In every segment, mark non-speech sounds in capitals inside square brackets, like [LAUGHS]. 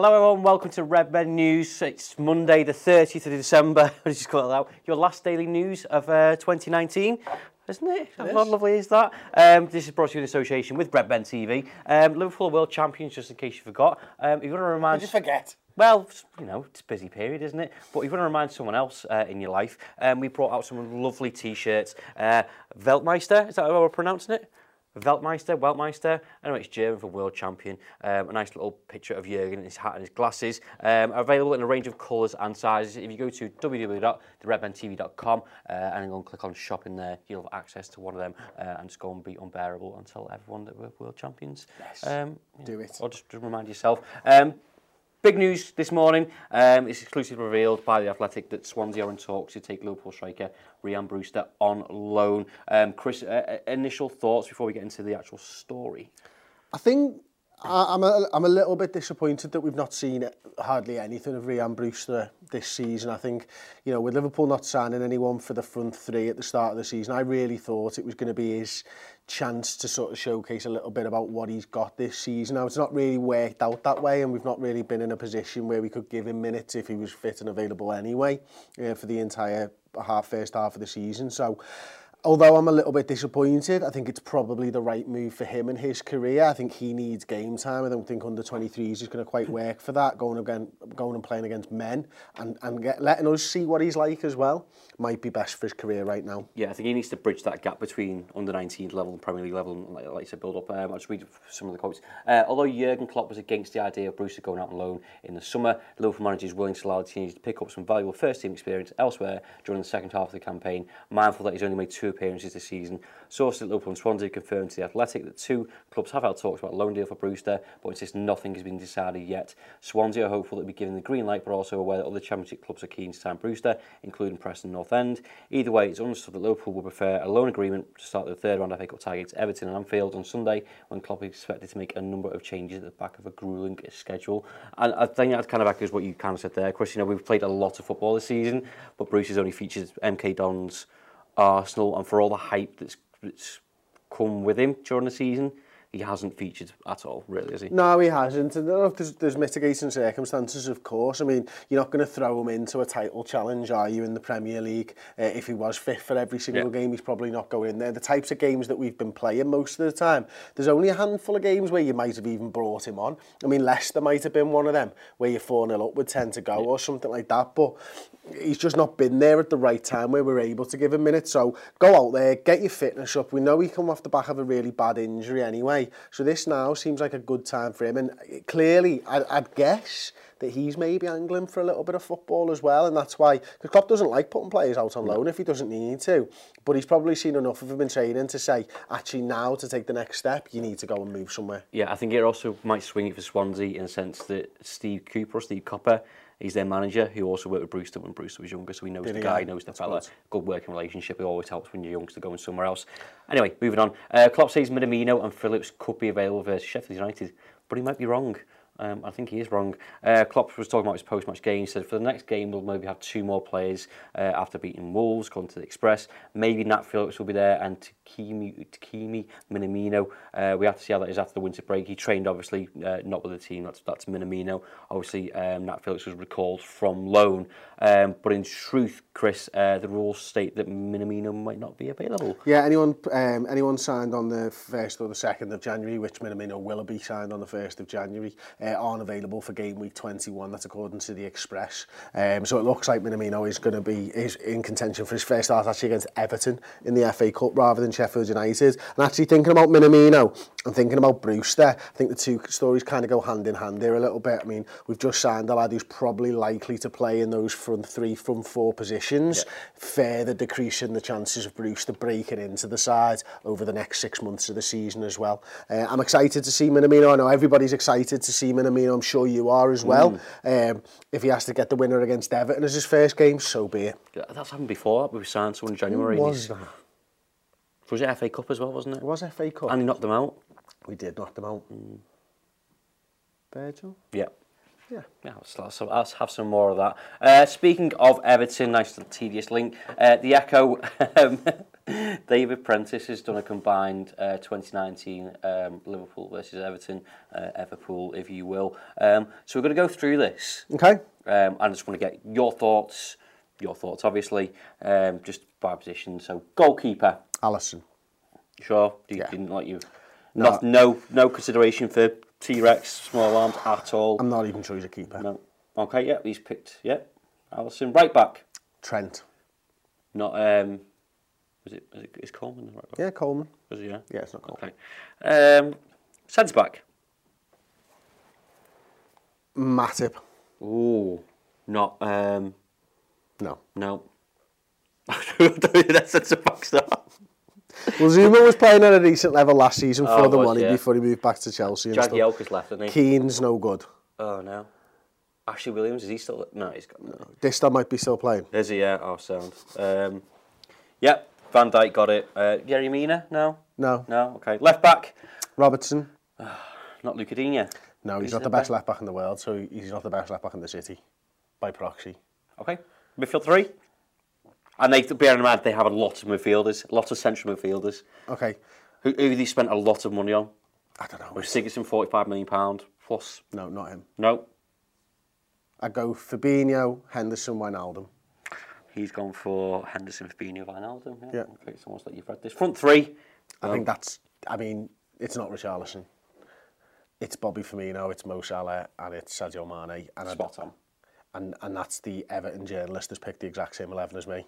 Hello everyone, welcome to Red Men News. It's Monday the 30th of December. [LAUGHS] I just call it out. Your last daily news of uh, 2019. Isn't it? How is. lovely is that? Um, this is brought to you in association with Red Men TV. Um, Liverpool are world champions, just in case you forgot. Um, you've got to remind Did you forget? Well, you know, it's a busy period, isn't it? But you've got to remind someone else uh, in your life. Um, we brought out some lovely T-shirts. Uh, Weltmeister, is that how we're pronouncing it? Weltmeister, Weltmeister. Anyway, it's German for world champion. Um, a nice little picture of Jurgen in his hat and his glasses. Um, available in a range of colours and sizes. If you go to www.theredmentv.com uh, and go and click on shop in there, you'll have access to one of them uh, and just go and be unbearable and tell everyone that we're world champions. Yes. Um, Do it. Or just, just remind yourself. Um, Big news this morning. Um, it's exclusively revealed by the Athletic that Swansea are in talks to take Liverpool striker Rhian Brewster on loan. Um, Chris, uh, uh, initial thoughts before we get into the actual story. I think I'm a, I'm a little bit disappointed that we've not seen hardly anything of Ryan Brewster this season. I think, you know, with Liverpool not signing anyone for the front three at the start of the season, I really thought it was going to be his chance to sort of showcase a little bit about what he's got this season. Now, it's not really worked out that way, and we've not really been in a position where we could give him minutes if he was fit and available anyway uh, for the entire half first half of the season. So although I'm a little bit disappointed, I think it's probably the right move for him and his career. I think he needs game time. I don't think under 23s is going to quite work for that. Going again, going and playing against men and and get, letting us see what he's like as well might be best for his career right now. Yeah, I think he needs to bridge that gap between under 19 level and Premier League level, and like, like I said, build up. Um, I'll just read some of the quotes. Uh, although Jurgen Klopp was against the idea of Brewster going out on loan in the summer, Liverpool manager is willing to allow the teams to pick up some valuable first-team experience elsewhere during the second half of the campaign, mindful that he's only made two appearances this season. Sources at Liverpool and Swansea confirmed to The Athletic that two clubs have had talks about a loan deal for Brewster, but insist nothing has been decided yet. Swansea are hopeful that will be given the green light, but also aware that other Championship clubs are keen to sign Brewster, including Preston North End. Either way, it's understood that Liverpool will prefer a loan agreement to start the third round FA Cup tie against Everton and Anfield on Sunday, when Klopp is expected to make a number of changes at the back of a grueling schedule. And I think that kind of echoes what you kind of said there, Chris. You know, we've played a lot of football this season, but Bruce has only featured MK Dons, Arsenal, and for all the hype that's, that's come with him during the season, he hasn't featured at all, really, has he? No, he hasn't. And there's, there's mitigating circumstances, of course. I mean, you're not going to throw him into a title challenge, are you, in the Premier League? Uh, if he was fit for every single Yeah. game, he's probably not going in there. The types of games that we've been playing most of the time, there's only a handful of games where you might have even brought him on. I mean, Leicester might have been one of them, where you're 4-0 up with 10 to go or something like that. But he's just not been there at the right time where we're able to give him minutes. So go out there, get your fitness up. We know he come off the back of a really bad injury anyway. So this now seems like a good time for him. And clearly, I, I'd guess that he's maybe angling for a little bit of football as well. And that's why, because Klopp doesn't like putting players out on loan if he doesn't need to. But he's probably seen enough of him in training to say, actually now to take the next step, you need to go and move somewhere. Yeah, I think it also might swing it for Swansea in the sense that Steve Cooper Steve Copper, he's their manager who also worked with Brewster when Brewster was younger, so he knows Did the he? guy, Yeah, knows the fella. good. Working relationship. It always helps when you're youngster going somewhere else. Anyway, moving on. Uh, Klopp says Minamino and Phillips could be available versus Sheffield United, but he might be wrong. Um, I think he is wrong. Uh, Klopp was talking about his post-match game. He said for the next game we'll maybe have two more players uh, after beating Wolves, going to the Express. Maybe Nat Phillips will be there and Takumi, Takumi Minamino. Uh, we have to see how that is after the winter break. He trained obviously uh, not with the team. That's that's Minamino. Obviously um, Nat Phillips was recalled from loan. Um, but in truth, Chris, uh, the rules state that Minamino might not be available. Yeah, anyone um, anyone signed on the 1st or the 2nd of January, which Minamino will be signed on the 1st of January, uh, aren't available for game week 21. That's according to the Express. Um, so it looks like Minamino is going to be is in contention for his first start actually against Everton in the FA Cup rather than Sheffield United. And actually thinking about Minamino, and thinking about Brewster, I think the two stories kind of go hand in hand here a little bit. I mean, we've just signed a lad who's probably likely to play in those front three, front four positions, Yeah. further decreasing the chances of Brewster breaking into the side over the next six months of the season as well. Uh, I'm excited to see Minamino. I know everybody's excited to see Minamino. I'm sure you are as well. Um, if he has to get the winner against Everton as his first game, so be it. That's happened before. We signed someone in January. and was that? Was it FA Cup as well, wasn't it? It was FA Cup. And he knocked them out. We did knock them out. Virgil? Yeah. Yeah. Yeah, let's, let's, let's have some more of that. Uh, speaking of Everton, nice little tedious link. Uh, the Echo, [LAUGHS] um, [LAUGHS] David Prentice has done a combined uh, 2019 um, Liverpool versus Everton, uh, Everpool, if you will. Um, so we're going to go through this. Okay. Um, I just want to get your thoughts, your thoughts, obviously, um, just by position. So goalkeeper, Alisson. sure. You Yeah. didn't like you. No. Not, no, no consideration for T-Rex, small arms at all. I'm not even sure he's a keeper. no. Okay, yeah, he's picked. Yeah, Alisson, right back. Trent. Not um, was it? Is, it, is Coleman the right back? Yeah, Coleman. Was it? Yeah. Yeah, it's not Coleman. Okay. Um, centre back. Matip. Ooh, not um, No. no. [LAUGHS] That's centre back start. Well, Zouma was playing at a decent level last season for Oh, the was, money yeah. before he moved back to Chelsea and stuff. Left, isn't he? Keane's no good. Oh no. Ashley Williams is he still? No, he's got. No. Dista might be still playing. Is he? Yeah. Oh, sound. Um, yep. Van Dijk got it. Uh, Yerry Mina? No. No. No. Okay. Left back. Robertson. Not Luca Digne. No, he's not the the best best? left back in the world, so he's not the best left back in the city by proxy. Okay. Midfield three. And they, bearing in mind, they have a lot of midfielders, a lot of central midfielders, Okay. who, who they spent a lot of money on. I don't know. With Sigurdsson, £45 million pound plus. No, not him. No, I go Fabinho, Henderson, Wijnaldum. he's gone for Henderson, Fabinho, Wijnaldum. Yeah. Yeah. It's almost like you've read this. Front three. I think um, that's. I mean, it's not Richarlison. It's Bobby Firmino, it's Mo Salah, and it's Sadio Mane, and Spot on. and and that's the Everton journalist has picked the exact same eleven as me.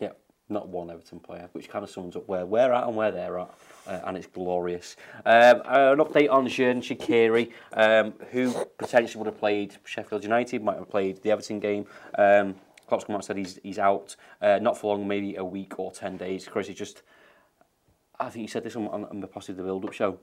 Yeah, not one Everton player, which kind of sums up where we're at and where they're at, uh, and it's glorious. Um, uh, an update on Xherdan Shaqiri, um, who potentially would have played Sheffield United, might have played the Everton game. Um, Klopp's come out and said he's, he's out, uh, not for long, maybe a week or 10 days. Chris, he just, I think he said this on, on, on the Possibly the Build Up show.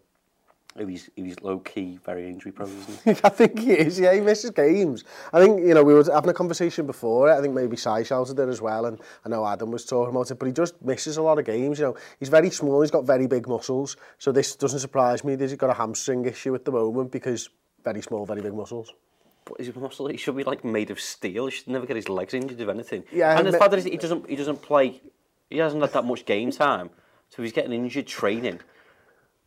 He's, was low key, very injury prone, isn't he? [LAUGHS] I think he is. Yeah, he misses games. I think you know we were having a conversation before. I think maybe Sai shouted it as well, and I know Adam was talking about it. But he just misses a lot of games. You know, he's very small. He's got very big muscles. So this doesn't surprise me. that He's got a hamstring issue at the moment because very small, very big muscles. But his muscle, he should be like made of steel. He should never get his legs injured of anything. Yeah, and the fact that he doesn't, he doesn't play, he hasn't had that much game time. So he's getting injured training,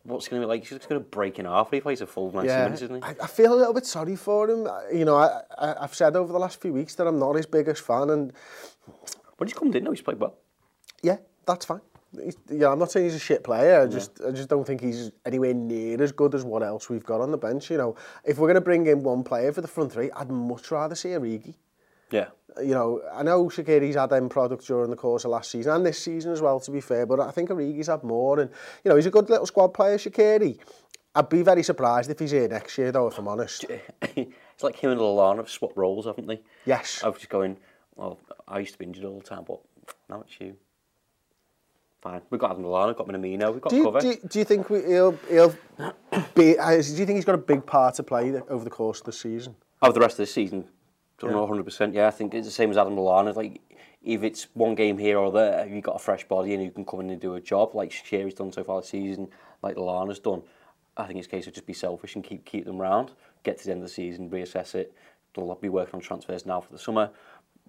what's going to be like? He's just going to break in half he plays a full 90 minutes, isn't he? I, I feel a little bit sorry for him. Uh, you know, I, I, I've said over the last few weeks that I'm not his biggest fan, and But he's come in now, he's played well. yeah, that's fine. He's, yeah, I'm not saying he's a shit player. I just, I just don't think he's anywhere near as good as what else we've got on the bench. You know, if we're going to bring in one player for the front three, I'd much rather see Origi. Yeah. You know, I know Shaqiri's had end product during the course of last season and this season as well, to be fair, but I think Origi's had more. And, you know, he's a good little squad player, Shaqiri. I'd be very surprised if he's here next year, though, if I'm honest. [LAUGHS] it's like him and Lallana have swapped roles, haven't they? Yes. I was just going, well, I used to be injured all the time, but now it's you. Fine. We've got Adam Lallana, got Minamino, we've got Do you, cover. do, you, do you think we, he'll, he'll be, uh, do you think he's got a big part to play over the course of the season? Of the rest of the season, don't yeah. know 100%. Yeah, I think it's the same as Adam Lallana. Like, if it's one game here or there, you've got a fresh body and you can come in and do a job like Sheary's done so far this season, like Lallana's done. I think it's a case of just be selfish and keep keep them round. Get to the end of the season, reassess it. They'll be working on transfers now for the summer.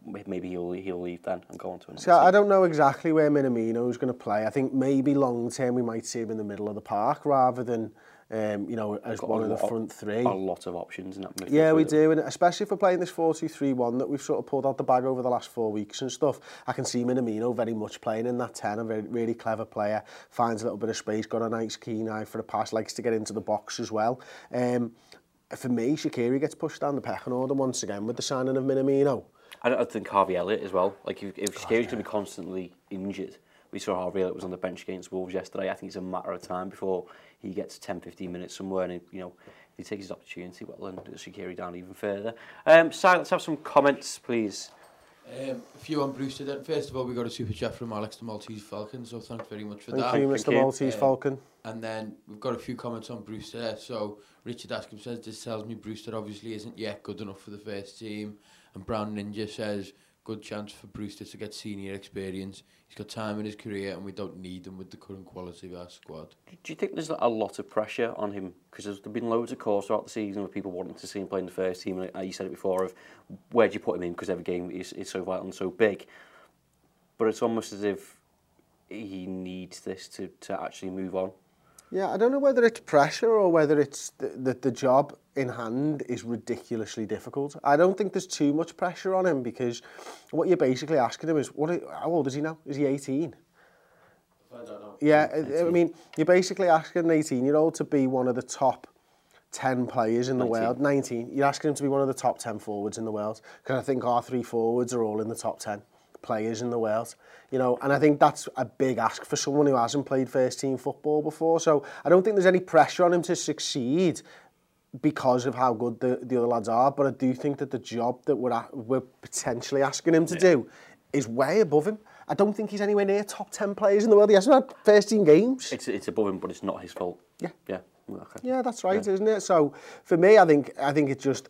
Maybe he'll he'll leave then and go on to another. So team. I don't know exactly where Minamino's going to play. I think maybe long term we might see him in the middle of the park rather than um, you know, as one of the front three. A lot of options in that midfield. Yeah, we do, and especially if we're playing this 4-2-3-1 that we've sort of pulled out the bag over the last four weeks and stuff. I can see Minamino very much playing in that 10, a very, really clever player, finds a little bit of space, got a nice keen eye for a pass, likes to get into the box as well. Um, for me, Shakiri gets pushed down the pecking order once again with the signing of Minamino. I, I think Harvey Elliott as well. Like if, if oh, Shaqiri's yeah. going to be constantly injured, we saw Harvey Elliott was on the bench against Wolves yesterday. I think it's a matter of time before he gets 10, 15 minutes somewhere and, you know, if he takes his opportunity, well, then Shakiri down even further. Um, si, let's have some comments, please. Um, a few on Brewster then. First of all, we got a super chat from Alex the Maltese Falcon, so thanks very much for Thank that. You, Mr. Thank Mr. Maltese uh, Falcon. And then we've got a few comments on Brewster. So Richard Askham says, this tells me Brewster obviously isn't yet good enough for the first team. And Brown Ninja says, good chance for Brewster to get senior experience. He's got time in his career and we don't need him with the current quality of our squad. Do you think there's a lot of pressure on him? Because there's been loads of calls throughout the season with people wanting to see him play in the first team. And you said it before of where do you put him in because every game is, is so vital and so big. But it's almost as if he needs this to, to actually move on. Yeah, I don't know whether it's pressure or whether it's that the, the job in hand is ridiculously difficult. I don't think there's too much pressure on him because what you're basically asking him is, what? how old is he now? Is he 18? I don't know. Yeah, I, I mean, you're basically asking an 18-year-old to be one of the top 10 players in the 19. world. 19. You're asking him to be one of the top 10 forwards in the world because I think our three forwards are all in the top 10 players in the world. You know, and I think that's a big ask for someone who hasn't played first team football before. So I don't think there's any pressure on him to succeed because of how good the, the other lads are, but I do think that the job that we're, at, we're potentially asking him to yeah. do is way above him. I don't think he's anywhere near top 10 players in the world. He hasn't had first team games. It's, it's above him, but it's not his fault. Yeah. Yeah. Okay. Yeah, that's right, yeah. isn't it? So for me, I think I think it's just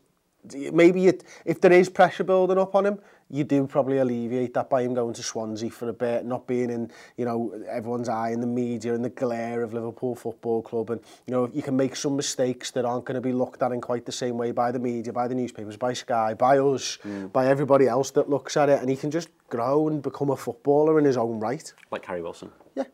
maybe it, if there is pressure building up on him, you do probably alleviate that by him going to Swansea for a bit, not being in, you know, everyone's eye in the media and the glare of Liverpool Football Club. And, you know, you can make some mistakes that aren't going to be looked at in quite the same way by the media, by the newspapers, by Sky, by us, mm. by everybody else that looks at it. And he can just grow and become a footballer in his own right. Like Harry Wilson. Yeah,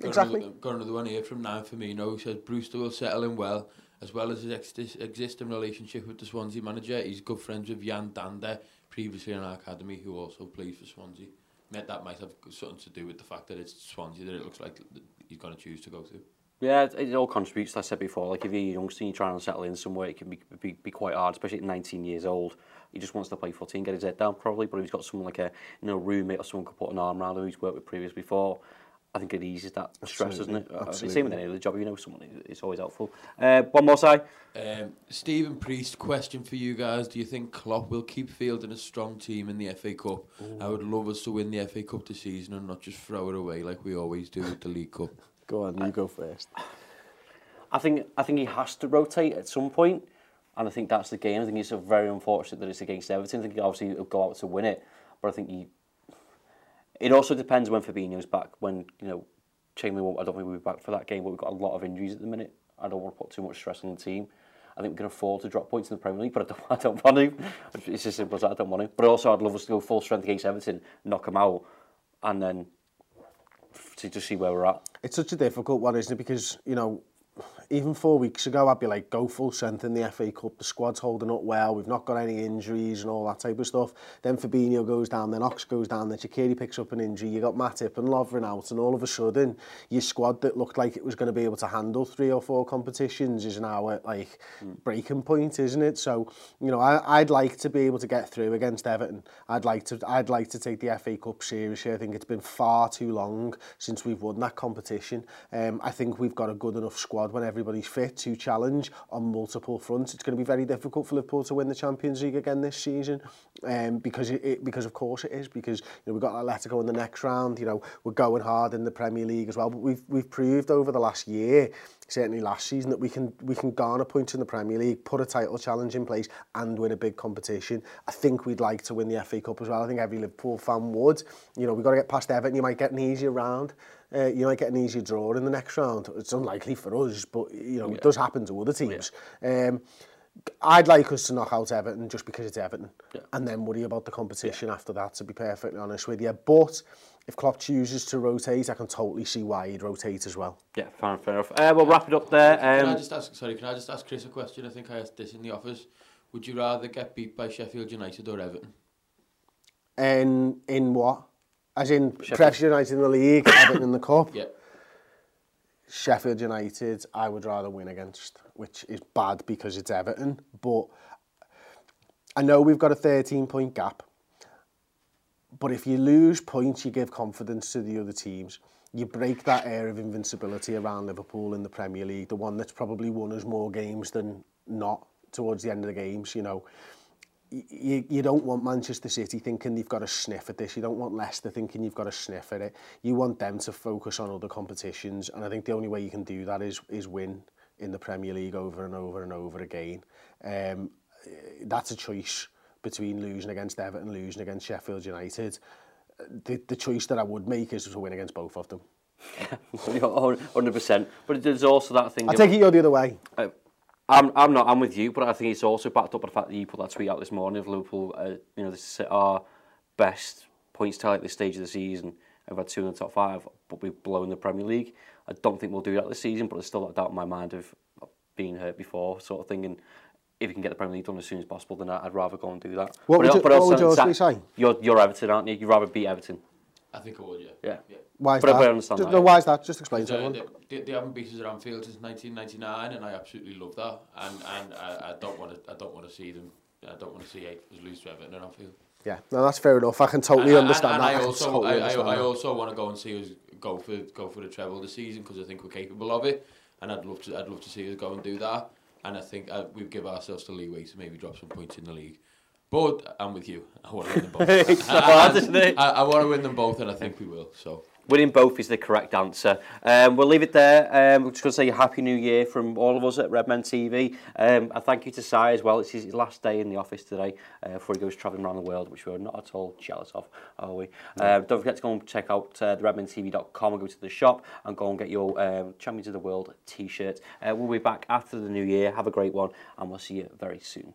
got exactly. Another, got another one here from Nan Firmino. He says Brewster will settle in well, as well as his ex existing relationship with the Swansea manager. He's good friends with Jan Dander previously in our academy who also plays for Swansea. That might have something to do with the fact that it's Swansea that it looks like he's going to choose to go to. Yeah, it, it all contributes. Like I said before, like if you're a youngster and you're trying to settle in somewhere, it can be, be, be quite hard, especially at 19 years old. He just wants to play footy and get his head down, probably. But if he's got someone like a you know roommate or someone could put an arm around him who's worked with previous before, I think it eases that stress, doesn't it? Absolutely. Same with any other job, you know, someone it's always helpful. Uh, one more side. Um, Stephen Priest, question for you guys: Do you think Klopp will keep fielding a strong team in the FA Cup? Ooh. I would love us to win the FA Cup this season and not just throw it away like we always do with the League Cup. Go on, you I, go first. I think I think he has to rotate at some point, and I think that's the game. I think it's very unfortunate that it's against Everton. I think obviously he obviously will go out to win it, but I think he It also depends when Fabinho's back. When you know, Chamberlain, I don't think we'll be back for that game, but we've got a lot of injuries at the minute. I don't want to put too much stress on the team. I think we can afford to drop points in the Premier League, but I don't, [LAUGHS] I don't want to. It's as simple as that, I don't want to. But also, I'd love us to go full strength against Everton, knock them out, and then to just see where we're at. It's such a difficult one, isn't it? Because, you know, even four weeks ago, I'd be like, go full strength in the FA Cup. The squad's holding up well. We've not got any injuries and all that type of stuff. Then Fabinho goes down, then Ox goes down, then Shaqiri picks up an injury. You got Matip and Lovren out, and all of a sudden, your squad that looked like it was going to be able to handle three or four competitions is now at like mm. breaking point, isn't it? So, you know, I, I'd like to be able to get through against Everton. I'd like to, I'd like to take the FA Cup seriously. I think it's been far too long since we've won that competition. Um, I think we've got a good enough squad when everybody's fit to challenge on multiple fronts. It's going to be very difficult for Liverpool to win the Champions League again this season, um, because it, it, because of course it is. Because you know we've got Atletico in the next round. You know we're going hard in the Premier League as well. But we've we've proved over the last year, certainly last season, that we can we can garner points in the Premier League, put a title challenge in place, and win a big competition. I think we'd like to win the FA Cup as well. I think every Liverpool fan would. You know we've got to get past Everton. You might get an easier round uh, you might get an easy draw in the next round. It's unlikely for us, but you know yeah. it does happen to other teams. Yeah. Um, I'd like us to knock out Everton just because it's Everton, yeah. and then worry about the competition yeah. after that. To be perfectly honest with you, but if Klopp chooses to rotate, I can totally see why he'd rotate as well. Yeah, fair, fair enough. Uh, we'll wrap it up there. Um, can I um, just ask? Sorry, can I just ask Chris a question? I think I asked this in the office. Would you rather get beat by Sheffield United or Everton? In in what? As in Sheffield United in the league, [COUGHS] Everton in the cup? Yeah. Sheffield United, I would rather win against, which is bad because it's Everton. But I know we've got a 13 point gap. But if you lose points, you give confidence to the other teams. You break that air of invincibility around Liverpool in the Premier League, the one that's probably won us more games than not towards the end of the games, you know. you, you don't want Manchester City thinking they've got a sniff at this. You don't want Leicester thinking you've got a sniff at it. You want them to focus on other competitions, and I think the only way you can do that is is win in the Premier League over and over and over again. Um, that's a choice between losing against Everton, losing against Sheffield United. The, the choice that I would make is to win against both of them. [LAUGHS] 100%. But there's also that thing... I take it you're the other way. Uh, I'm, I'm not, I'm with you, but I think it's also backed up by the fact that you put that tweet out this morning of Liverpool, uh, you know, this is our best points tally at this stage of the season. We've had two in the top five, but we've blown the Premier League. I don't think we'll do that this season, but there's still that doubt in my mind of being hurt before sort of thing. And if you can get the Premier League done as soon as possible, then I'd rather go and do that. What but would, you, what would yours be? You're, you're Everton, aren't you? You'd rather beat Everton. I think I would, yeah. Yeah. yeah. Why is but that? I understand just, that. No, why is that? Just explain to uh, everyone. They, they, they haven't beaten us around field since 1999, and I absolutely love that. And and I, I don't want to I don't want to see them. I don't want to see us lose to Everton around field. Yeah, no, that's fair enough. I can totally and, understand and, and that. I, also, I, totally I, understand I, that. I also want to go and see us go for go for the treble this season because I think we're capable of it, and I'd love to I'd love to see us go and do that. And I think uh, we give ourselves the leeway to maybe drop some points in the league. But I'm with you. I want to win them both. [LAUGHS] Not hard, isn't it? I, I want to win them both, and I think we will. So. Winning both is the correct answer. Um, we'll leave it there. Um, we're just going to say happy new year from all of us at Redmen TV. Um, and thank you to Si as well. It's his last day in the office today uh, before he goes travelling around the world, which we're not at all jealous of, are we? Um, don't forget to go and check out uh, theredmentv.com and go to the shop and go and get your um, Champions of the World t-shirt. Uh, we'll be back after the new year. Have a great one and we'll see you very soon.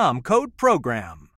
code PROGRAM.